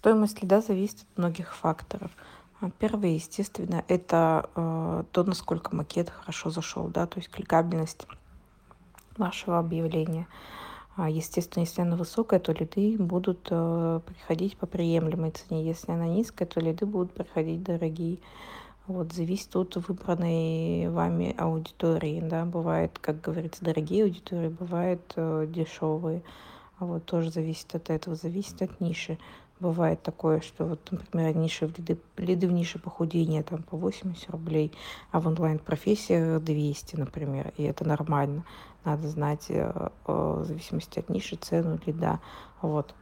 Стоимость лида зависит от многих факторов. А, Первый, естественно, это э, то, насколько макет хорошо зашел, да, то есть кликабельность вашего объявления. А, Естественно, если она высокая, то лиды будут э, приходить по приемлемой цене. Если она низкая, то лиды будут приходить дорогие. Вот, зависит от выбранной вами аудитории, да, бывает, как говорится, дорогие аудитории, бывают э, дешевые, а вот тоже зависит от этого, зависит от ниши. Бывает такое, что вот, например, ниши в лиды, лиды в нише похудения там по 80 рублей, а в онлайн-профессиях 200, например, и это нормально. Надо знать э, э, в зависимости от ниши цену лида. Вот.